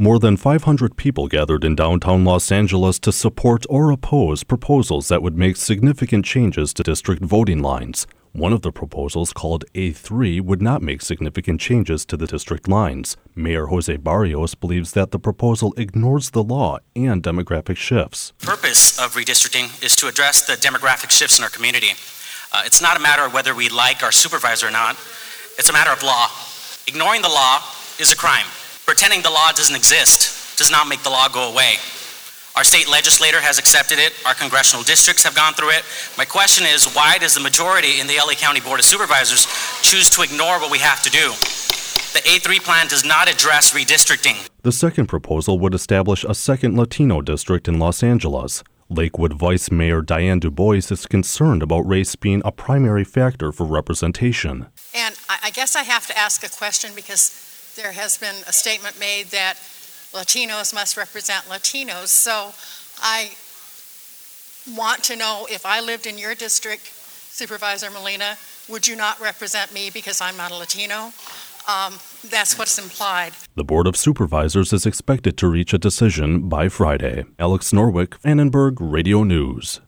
More than 500 people gathered in downtown Los Angeles to support or oppose proposals that would make significant changes to district voting lines. One of the proposals, called A3, would not make significant changes to the district lines. Mayor Jose Barrios believes that the proposal ignores the law and demographic shifts. The purpose of redistricting is to address the demographic shifts in our community. Uh, it's not a matter of whether we like our supervisor or not, it's a matter of law. Ignoring the law is a crime. Pretending the law doesn't exist does not make the law go away. Our state legislator has accepted it, our congressional districts have gone through it. My question is why does the majority in the LA County Board of Supervisors choose to ignore what we have to do? The A3 plan does not address redistricting. The second proposal would establish a second Latino district in Los Angeles. Lakewood Vice Mayor Diane Du Bois is concerned about race being a primary factor for representation. And I I guess I have to ask a question because there has been a statement made that Latinos must represent Latinos. So I want to know if I lived in your district, Supervisor Molina, would you not represent me because I'm not a Latino? Um, that's what's implied. The Board of Supervisors is expected to reach a decision by Friday. Alex Norwick, Annenberg Radio News.